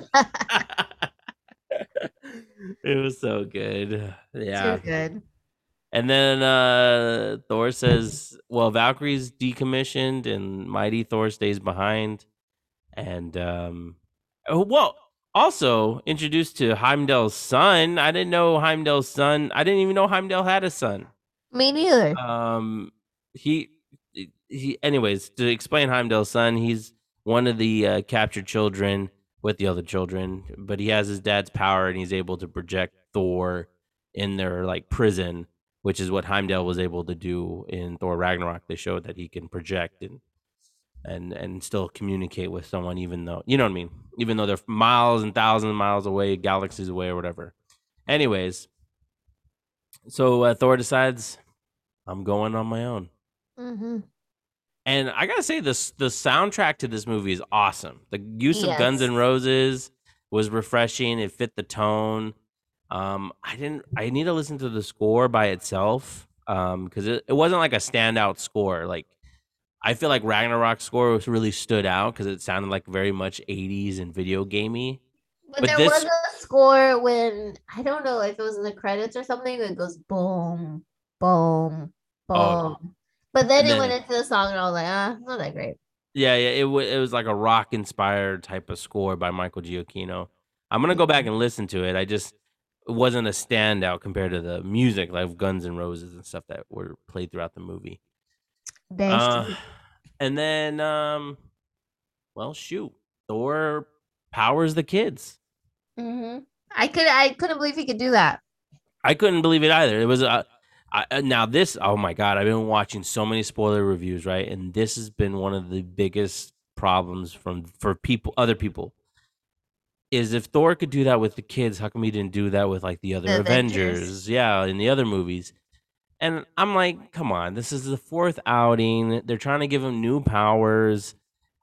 it was so good. Yeah. Too good. And then uh Thor says, well, Valkyrie's decommissioned and Mighty Thor stays behind. And um oh, well, also introduced to Heimdall's son. I didn't know Heimdall's son. I didn't even know Heimdall had a son. Me neither. Um he he anyways, to explain Heimdall's son, he's one of the uh, captured children with the other children, but he has his dad's power and he's able to project Thor in their like prison, which is what Heimdall was able to do in Thor Ragnarok. They showed that he can project and and and still communicate with someone even though you know what I mean, even though they're miles and thousands of miles away, galaxies away or whatever. Anyways, so uh, Thor decides I'm going on my own. hmm And I gotta say, this the soundtrack to this movie is awesome. The use of Guns Yes. N' Roses was refreshing. It fit the tone. Um, I didn't. I need to listen to the score by itself um, because it, it wasn't like a standout score. Like I feel like Ragnarok's score was really stood out because it sounded like very much '80s and video gamey. But, But there this- was a score when I don't know if it was in the credits or something. It goes boom, boom, boom. Oh. But then And it went into the song, and I was like, ah, not that great. Yeah, yeah. It was it was like a rock inspired type of score by Michael Giacchino. I'm gonna go back and listen to it. I just it wasn't a standout compared to the music like Guns and Roses and stuff that were played throughout the movie. Uh, and then, um, well, shoot, Thor powers the kids. hmm I could, I couldn't believe he could do that. I couldn't believe it either. It was uh, I, uh, now this. Oh my god! I've been watching so many spoiler reviews, right? And this has been one of the biggest problems from for people, other people. Is if Thor could do that with the kids, how come he didn't do that with like the other The Avengers? Avengers. Yeah, in the other movies. And I'm like, come on, this is the fourth outing. They're trying to give him new powers.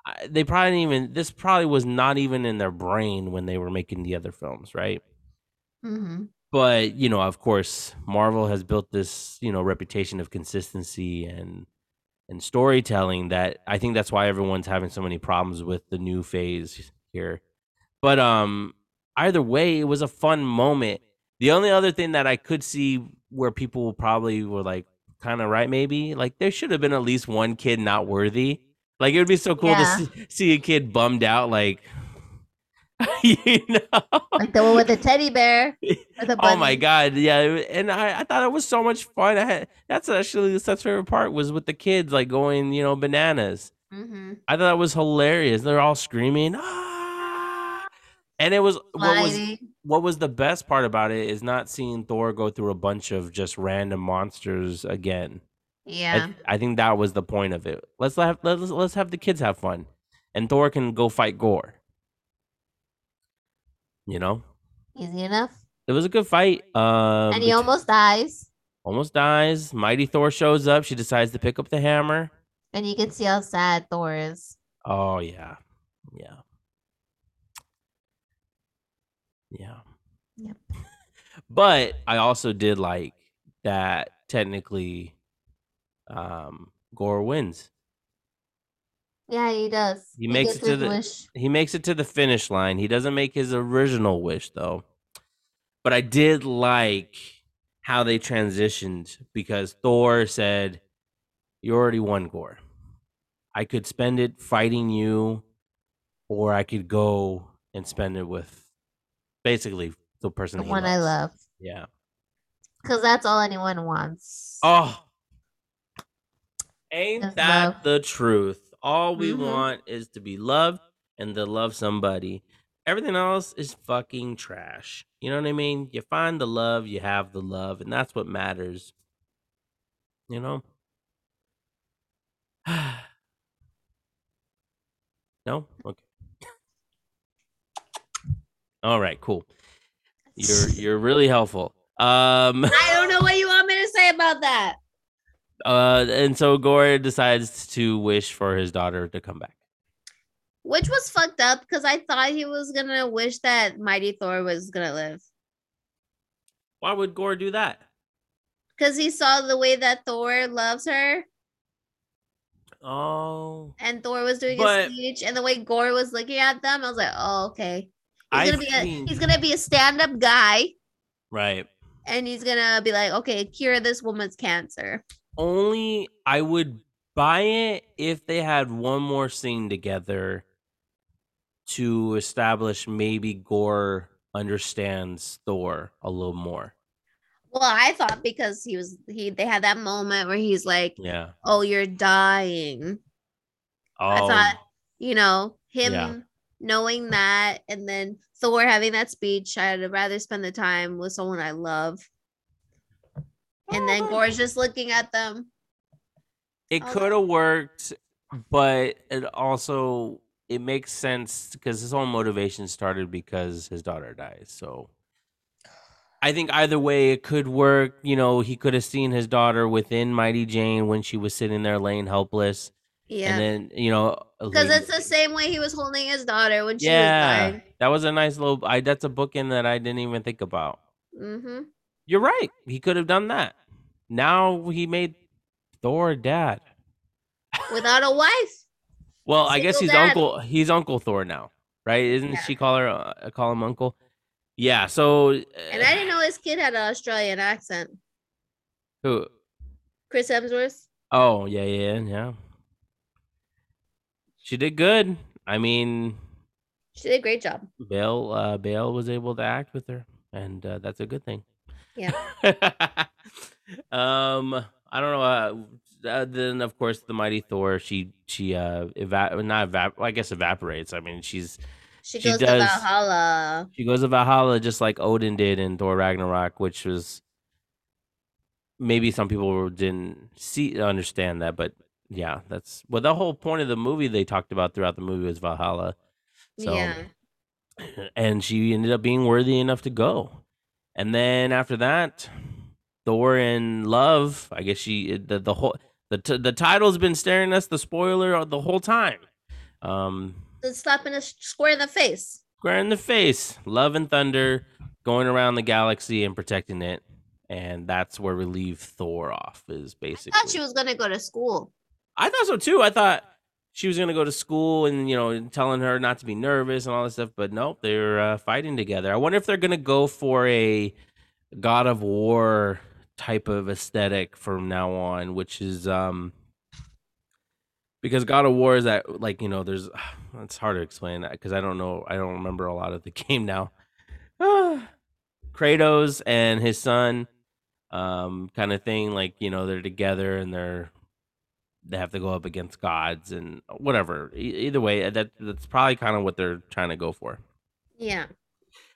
I- They probably didn't even. This probably was not even in their brain when they were making the other films, right? hmm but you know of course marvel has built this you know reputation of consistency and and storytelling that i think that's why everyone's having so many problems with the new phase here. But um either way it was a fun moment. The only other thing that i could see where people probably were like kind of right maybe like there should have been at least one kid not worthy. Like it would be so cool Yeah. to see, see a kid bummed out like you know Like the one with the teddy bear. The Oh my god, yeah, and I, I thought it was so much fun. I had that's actually the such favorite part was with the kids like going, you know, bananas. Mm-hmm. I thought it was hilarious. They're all screaming, ah! and it was what was what was the best part about it is not seeing Thor go through a bunch of just random monsters again. I, Yeah. I think that was the point of it. Let's have let's let's have the kids have fun, and Thor can go fight Gorr. You know, Easy enough. it was a good fight. Um, and he almost dies. almost dies. Mighty Thor shows up. She decides to pick up the hammer. And you can see how sad Thor is. Oh yeah, yeah, yeah. Yep. but I also did like that. Technically, um, Gorr wins. Yeah, he does. He makes it to the- wish. He makes it to the finish line. He doesn't make his original wish though. but I did like how they transitioned because Thor said, "You already won, Gorr. I could spend it fighting you, or I could go and spend it with basically the person The he one I love. Yeah. Because that's all anyone wants. Oh, ain't that love. the truth? All we Mhm. want is to be loved and to love somebody. Everything else is fucking trash. You know what I mean? You find the love, you have the love, and that's what matters. You know? no? Okay. All right, cool. You're you're really helpful. Um I don't know what you want me to say about that. Uh, and so Gorr decides to wish for his daughter to come back. Which was fucked up because I thought he was gonna wish that Mighty Thor was gonna live. Why would Gorr do that? Because he saw the way that Thor loves her Oh, and Thor was doing But- a speech and the way Gorr was looking at them, I was like, oh, okay. He's I gonna be a he's gonna be a stand-up guy right. and he's gonna be like, okay, cure this woman's cancer. Only I would buy it if they had one more scene together to establish maybe Gorr understands Thor a little more. Well, I thought because he was he they had that moment where he's like, Yeah. Oh, you're dying. Oh, I thought, you know, him Yeah. knowing that and then Thor having that speech, I'd rather spend the time with someone I love. And then Oh. Gorr's just looking at them. it Oh. could have worked, but it also it makes sense because his whole motivation started because his daughter dies. So I think either way it could work. You know, he could have seen his daughter within Mighty Jane when she was sitting there laying helpless, Yeah. and then you know, Because it's the same way he was holding his daughter when she yeah, was dying. that was a nice little. I that's a bookend that I didn't even think about. hmm You're right. He could have done that. Now he made Thor dad. Without a wife. Well, I guess he's dad. uncle. He's Uncle Thor now, right? Isn't Yeah. she call her uh, call him Uncle? Yeah. So And I didn't know his kid had an Australian accent. who? Chris Hemsworth. Oh yeah, yeah, yeah. She did good. I mean, She did a great job. Bale uh, Bale was able to act with her, and uh, that's a good thing. Yeah. um, I don't know. Uh, uh, then of course the mighty Thor. She she uh eva- not evap- I guess evaporates. I mean she's She, She goes does- to Valhalla. She goes to Valhalla just like Odin did in Thor Ragnarok, which was maybe some people didn't see understand that, but yeah, that's well the whole point of the movie they talked about throughout the movie was Valhalla. So yeah. and she ended up being worthy enough to go. And then after that, Thor in Love, I guess she the the whole the t- the title's been staring us the spoiler the whole time. Um The slapping a square in the face. square in the face. Love and Thunder going around the galaxy and protecting it. And that's where we leave Thor off is basically. I thought she was gonna go to school. I thought so too. I thought she was gonna go to school and you know telling her not to be nervous and all this stuff, but nope, they're uh, fighting together. I wonder if they're gonna go for a God of War type of aesthetic from now on, which is um because God of War is that like you know there's it's hard to explain that because I don't know I don't remember a lot of the game now. Kratos and his son, um, kind of thing. Like you know they're together and they're they have to go up against gods and whatever. E- either way, that that's probably kind of what they're trying to go for. Yeah.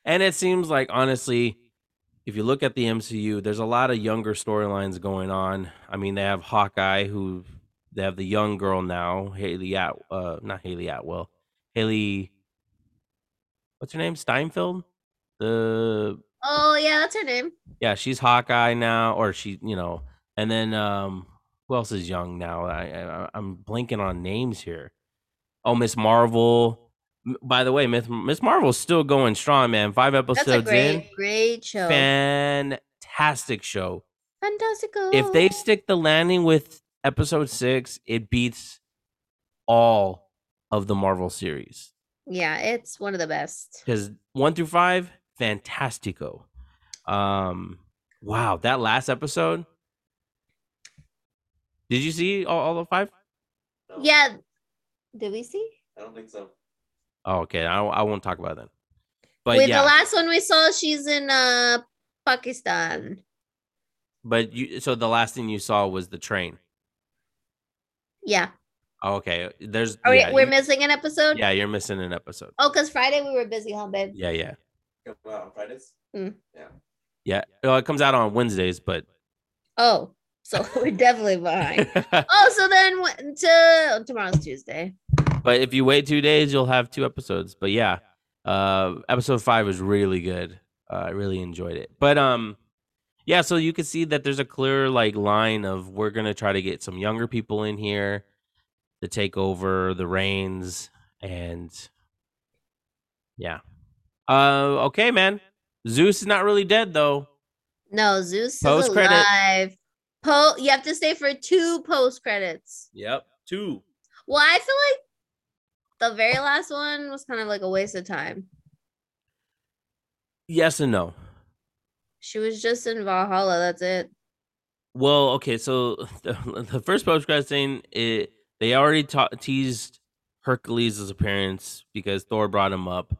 And it seems like honestly, if you look at the MCU, there's a lot of younger storylines going on. I mean, they have Hawkeye, who they have the young girl now, Haley At, uh, not Hayley Atwell, Hailee. What's her name? Steinfeld. The Oh yeah, that's her name. yeah, she's Hawkeye now, or she, you know, and then um, who else is young now? I, I I'm blanking on names here. Oh, Miss Marvel. By the way, Miss Miss Marvel's still going strong, man. Five That's episodes a in, great, great show. fantastic show. Fantastical. If they stick the landing with episode six, it beats all of the Marvel series Yeah, it's one of the best. because one through five, fantastico. Um, wow, that last episode. Did you see all, all the five? Yeah. Did we see? I don't think so. Oh, okay. I, I won't talk about it then. But Wait, yeah, the last one we saw, she's in uh Pakistan. but you. So the last thing you saw was the train. Yeah. Oh, okay. There's. Are yeah, we, we're you- missing an episode? Yeah, you're missing an episode. Oh, because Friday we were busy, huh, babe? Yeah, yeah, Wow, on Fridays. yeah. Well, it comes out on Wednesdays, but. Oh, so we're definitely behind. Oh, so then to tomorrow's Tuesday. but if you wait two days, you'll have two episodes. But yeah, uh, episode five was really good. Uh, I really enjoyed it. But um, yeah. So you can see that there's a clear like line of we're gonna try to get some younger people in here to take over the reins, and yeah. Uh, okay, man. Zeus is not really dead though. No, Zeus is Post-credit. alive. Po, you have to stay for two post credits. Yep, two. Well, I feel like the very last one was kind of like a waste of time. Yes and no. She was just in Valhalla. That's it. Well, okay, so the, the first post credit scene, it they already ta- teased Hercules' appearance because Thor brought him up,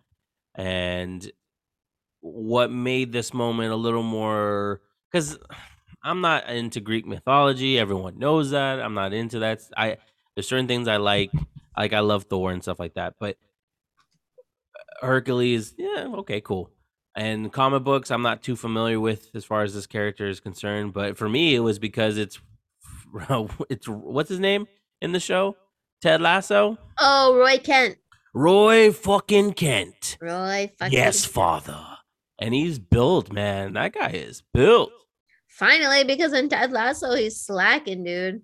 and what made this moment a little more because I'm not into Greek mythology. Everyone knows that. I'm not into that. I there's certain things I like, like I love Thor and stuff like that, but uh, Hercules, yeah, okay, cool. And comic books, I'm not too familiar with as far as this character is concerned. But for me, it was because it's it's what's his name in the show? Ted Lasso, Oh, Roy Kent. Roy fucking Kent. Roy fucking Yes, father. And he's built, man. That guy is built. Finally, because in Ted Lasso, he's slacking, dude.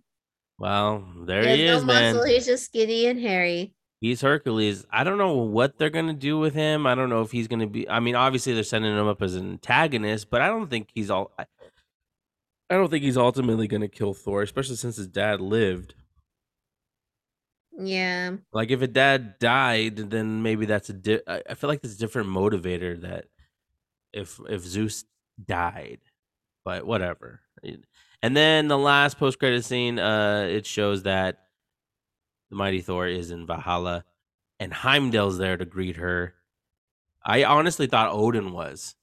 Well, there he he is, no man. muscle. He's just skinny and hairy. He's Hercules. I don't know what they're gonna do with him. I don't know if he's gonna be. I mean, obviously they're sending him up as an antagonist, but I don't think he's all. I, I don't think he's ultimately gonna kill Thor, especially since his dad lived. Yeah. Like if a dad died, then maybe that's a. Di- I I feel like there's a different motivator that if if Zeus died, but whatever. And then the last post credit scene, uh, it shows that the mighty Thor is in Valhalla, and Heimdall's there to greet her. I honestly thought Odin was.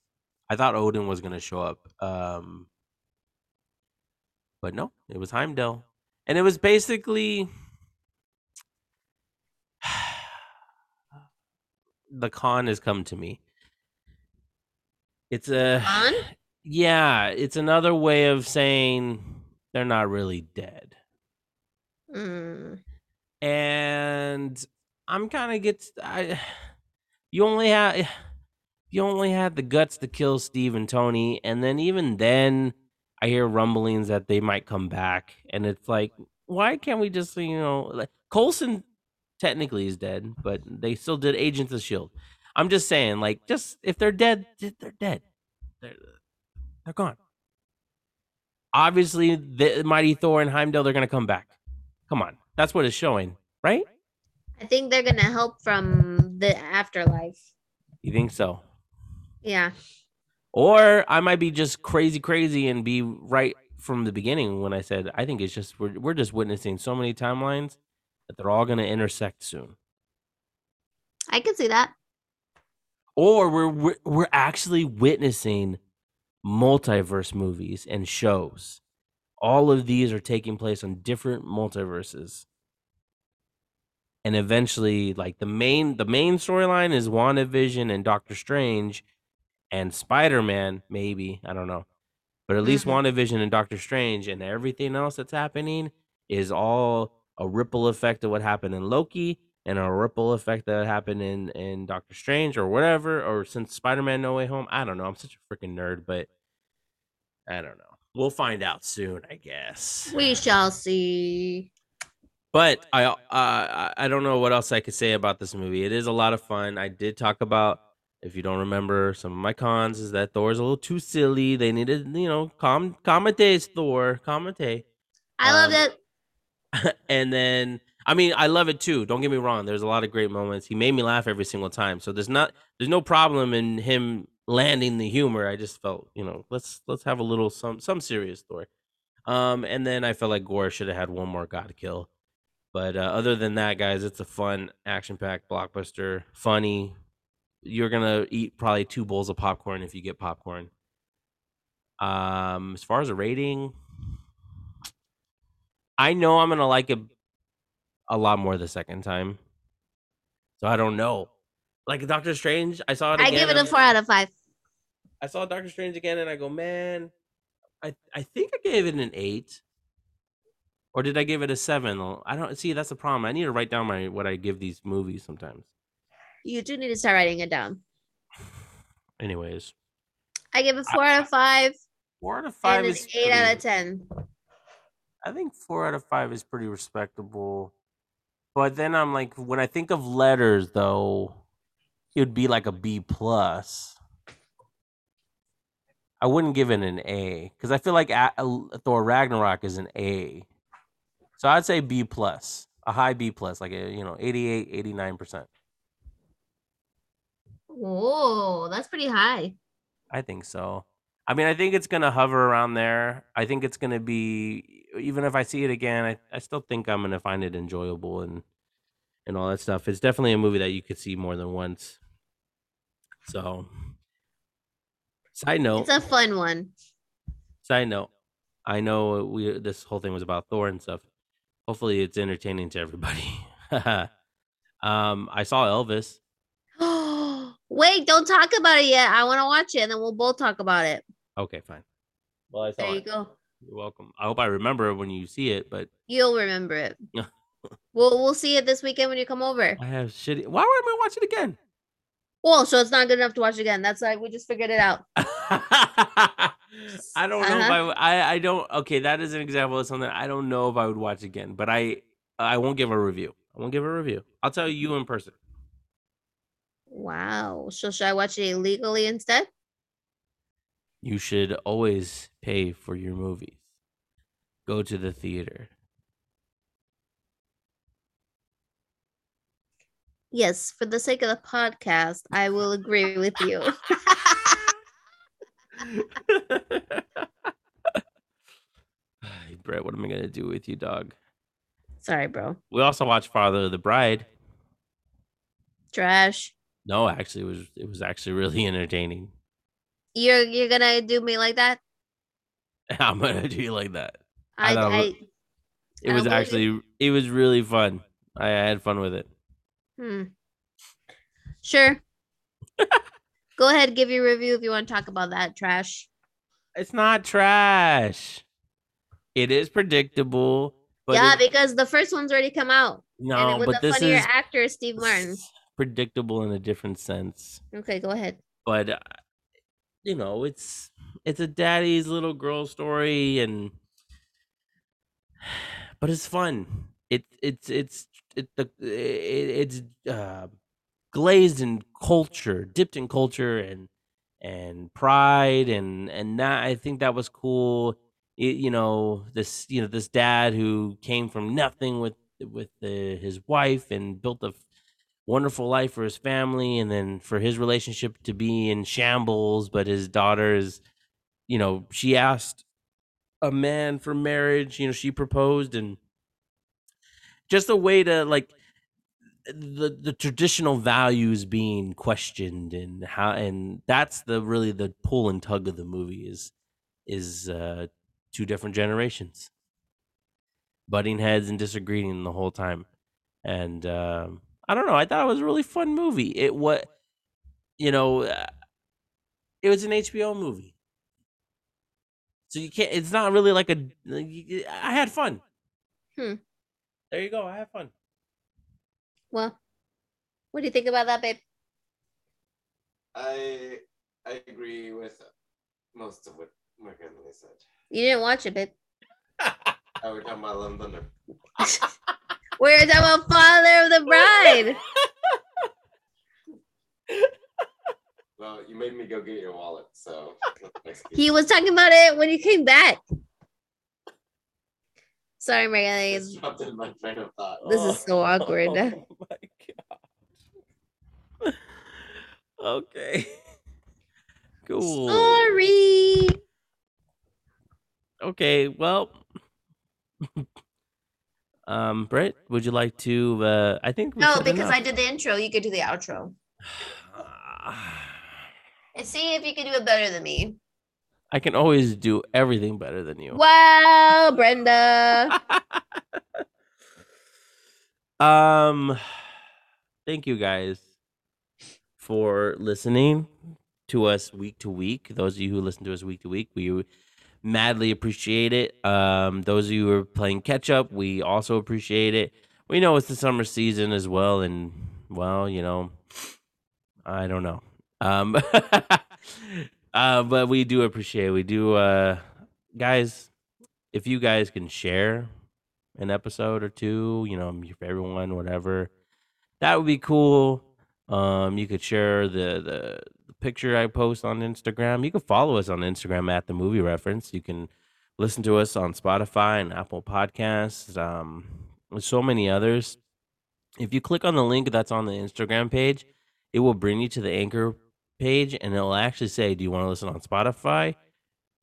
I thought Odin was gonna show up. Um, but no, it was Heimdall, and it was basically the con has come to me. It's a Con? Yeah, it's another way of saying they're not really dead. Mm. and I'm kind of gets I you only had you only had the guts to kill Steve and Tony and then even then I hear rumblings that they might come back and it's like why can't we just you know like Coulson technically is dead but they still did Agents of Shield. I'm just saying like just if they're dead they're dead. They're they're gone. Obviously the mighty Thor and Heimdall they're going to come back. Come on. That's what it's showing, right? I think they're gonna help from the afterlife. You think so? Yeah. Or I might be just crazy, crazy, and be right from the beginning when I said I think it's just we're we're just witnessing so many timelines that they're all going to intersect soon. I can see that. Or we're we're, we're actually witnessing multiverse movies and shows. All of these are taking place on different multiverses. And eventually, like the main the main storyline is WandaVision and Doctor Strange and Spider-Man, maybe. I don't know. But at least Mhm. WandaVision and Doctor Strange and everything else that's happening is all a ripple effect of what happened in Loki and a ripple effect that happened in in Doctor Strange or whatever, or since Spider-Man No Way Home. I don't know. I'm such a freaking nerd, but I don't know. We'll find out soon, I guess. We shall see. But I uh, I I don't know what else I could say about this movie. It is a lot of fun. I did talk about if you don't remember some of my cons is that Thor's a little too silly. They needed, you know, calm commentates Thor, commentate. I Um, it. and then I mean, I love it too. Don't get me wrong. There's a lot of great moments. He made me laugh every single time. So there's not there's no problem in him landing the humor. I just felt, you know, let's let's have a little some some serious story. Um, and then I felt like Gorr should have had one more God kill. But uh, other than that, guys, it's a fun, action-packed blockbuster. Funny. You're gonna eat probably two bowls of popcorn if you get popcorn. Um, as far as a rating, I know I'm gonna like it a lot more the second time. So I don't know. Like Doctor Strange, I saw it. I give it a four out of five. I saw Doctor Strange again, and I go, man, I I think I gave it an eight, or did I give it a seven? I don't see. That's the problem. I need to write down my what I give these movies sometimes. You do need to start writing it down. Anyways, I give it four out of five four out of five and an is eight out of ten. I think four out of five is pretty respectable. But then I'm like, when I think of letters, though, it would be like a B plus. I wouldn't give it an A because I feel like A- A- Thor Ragnarok is an A. So I'd say B plus, a high B plus, like a you know 88, 89 percent. Whoa, that's pretty high. I think so. I mean, I think it's gonna hover around there. I think it's gonna be even if I see it again, I, I still think I'm gonna find it enjoyable and and all that stuff. It's definitely a movie that you could see more than once. So, side note, It's a fun one. side note, I know we this whole thing was about Thor and stuff. Hopefully, it's entertaining to everybody. um, I saw Elvis. Wait, don't talk about it yet. I want to watch it, and then we'll both talk about it. Okay, fine. Well, I saw There you it. go. You're welcome. I hope I remember when you see it, but You'll remember it. we'll we'll see it this weekend when you come over. I have shitty. Why would I watch it again? Well, so it's not good enough to watch again. That's like we just figured it out. I don't know if I, Uh-huh. I I don't okay that is an example of something I don't know if I would watch again but I I won't give a review I won't give a review I'll tell you in person Wow. So should I watch it illegally instead? you should always pay for your movies go to the theater Yes, for the sake of the podcast, I will agree with you. Brett what am I gonna do with you dog Sorry, bro. we also watched Father of the Bride Trash. no actually it was it was actually really entertaining You're you're gonna do me like that? I'm gonna do you like that I I, I, it was believe it. actually it was really fun. I, I had fun with it. Hmm. Sure. Go ahead, give your review if you want to talk about that trash. It's not trash. It is predictable, yeah, it- because the first one's already come out. no, but this funnier is actor, Steve Martin. predictable in a different sense. Okay, go ahead. But uh, you know, it's it's a daddy's little girl story, and but it's fun. It it's it's it the it, it's uh, glazed in culture, dipped in culture, and and pride, and and that I think that was cool. It, you know this you know this dad who came from nothing with with the, his wife and built a wonderful life for his family and then for his relationship to be in shambles but his daughter is you know she asked a man for marriage you know she proposed and just a way to like the the traditional values being questioned and how and that's the really the pull and tug of the movie is is uh two different generations. Butting heads and disagreeing the whole time. And um i don't know i thought it was a really fun movie. It what you know uh, it was an hbo movie. So you can't it's not really like a i had fun. Hmm. There you go i have fun Well, what do you think about that, babe? I I agree with most of what McKinley said. You didn't watch it, babe. Oh, I was talking about Love and Thunder. We're talking about Father of the Bride. Well, you made me go get your wallet, so He was talking about it when he came back. Sorry. It's dropped in my train of thought. This is so awkward. Oh my god. okay. Cool. Sorry. Okay, well. um, Brett, would you like to uh I think we No, said because I enough. did the intro. You could do the outro. And see if you can do it better than me. I can always do everything better than you. Well, Brenda. Um, thank you guys for listening to us week to week. Those of you who listen to us week to week, we madly appreciate it. Um, those of you who are playing catch up, we also appreciate it. We know it's the summer season as well, and well, you know, I don't know. Um, uh, but we do appreciate. It. We do, uh, guys. If you guys can share an episode or two, you know, your favorite one, whatever. That would be cool. Um, you could share the, the the picture I post on Instagram. You can follow us on Instagram at the movie reference. You can listen to us on Spotify and Apple Podcasts. Um, there's so many others. If you click on the link that's on the Instagram page, it will bring you to the anchor page and it'll actually say, Do you want to listen on Spotify?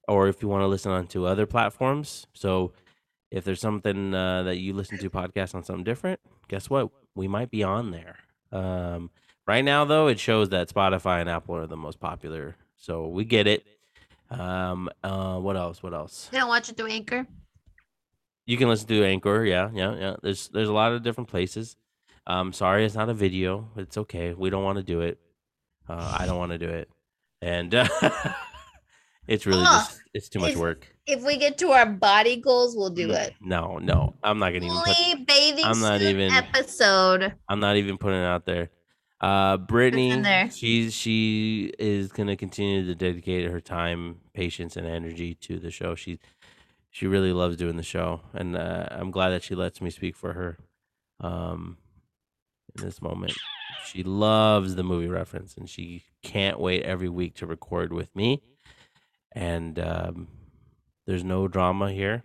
Or if you want to listen on to other platforms. So if there's something uh, that you listen to podcast on something different, guess what? We might be on there. Um, right now, though, it shows that Spotify and Apple are the most popular. So we get it. Um, uh, what else? What else? You Can I watch it through Anchor? You can listen to Anchor. Yeah, yeah, yeah. There's there's a lot of different places. Um, sorry, it's not a video. It's okay. We don't want to do it. Uh, I don't want to do it, and uh, it's really just it's too much if- work. If we get to our body goals, we'll do it. No, no, I'm not gonna even put. Bathing I'm not suit even- episode. I'm not even putting it out there. Uh, Brittany, she's she is gonna continue to dedicate her time, patience, and energy to the show. She she really loves doing the show, and uh, I'm glad that she lets me speak for her. Um, in this moment, she loves the movie reference, and she can't wait every week to record with me. And um, there's no drama here.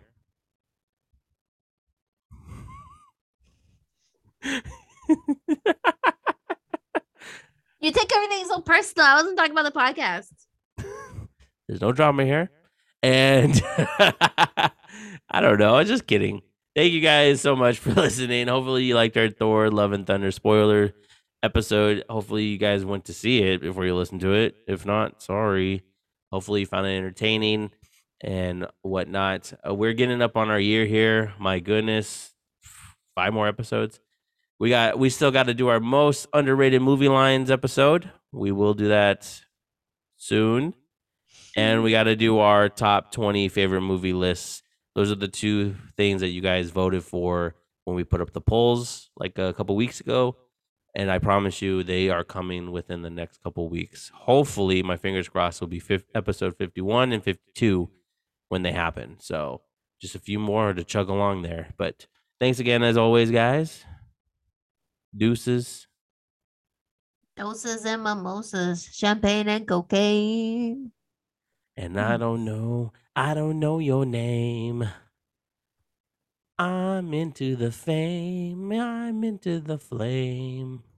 You take everything so personal. I wasn't talking about the podcast. There's no drama here. And I don't know. I'm just kidding. Thank you guys so much for listening. Hopefully you liked our Thor Love and Thunder spoiler episode. Hopefully you guys went to see it before you listen to it. If not, sorry. Hopefully you found it entertaining and whatnot. Uh, we're getting up on our year here. My goodness. Five more episodes. We got we still got to do our most underrated movie lines episode. We will do that soon and we got to do our top 20 favorite movie lists. Those are the two things that you guys voted for when we put up the polls like a couple weeks ago. And I promise you, they are coming within the next couple weeks. Hopefully, my fingers crossed, will be fif- episode 51 and 52 when they happen. So just a few more to chug along there. But thanks again, as always, guys. Deuces. Doses and mimosas, champagne and cocaine. And I don't know, I don't know your name. I'm into the fame, I'm into the flame.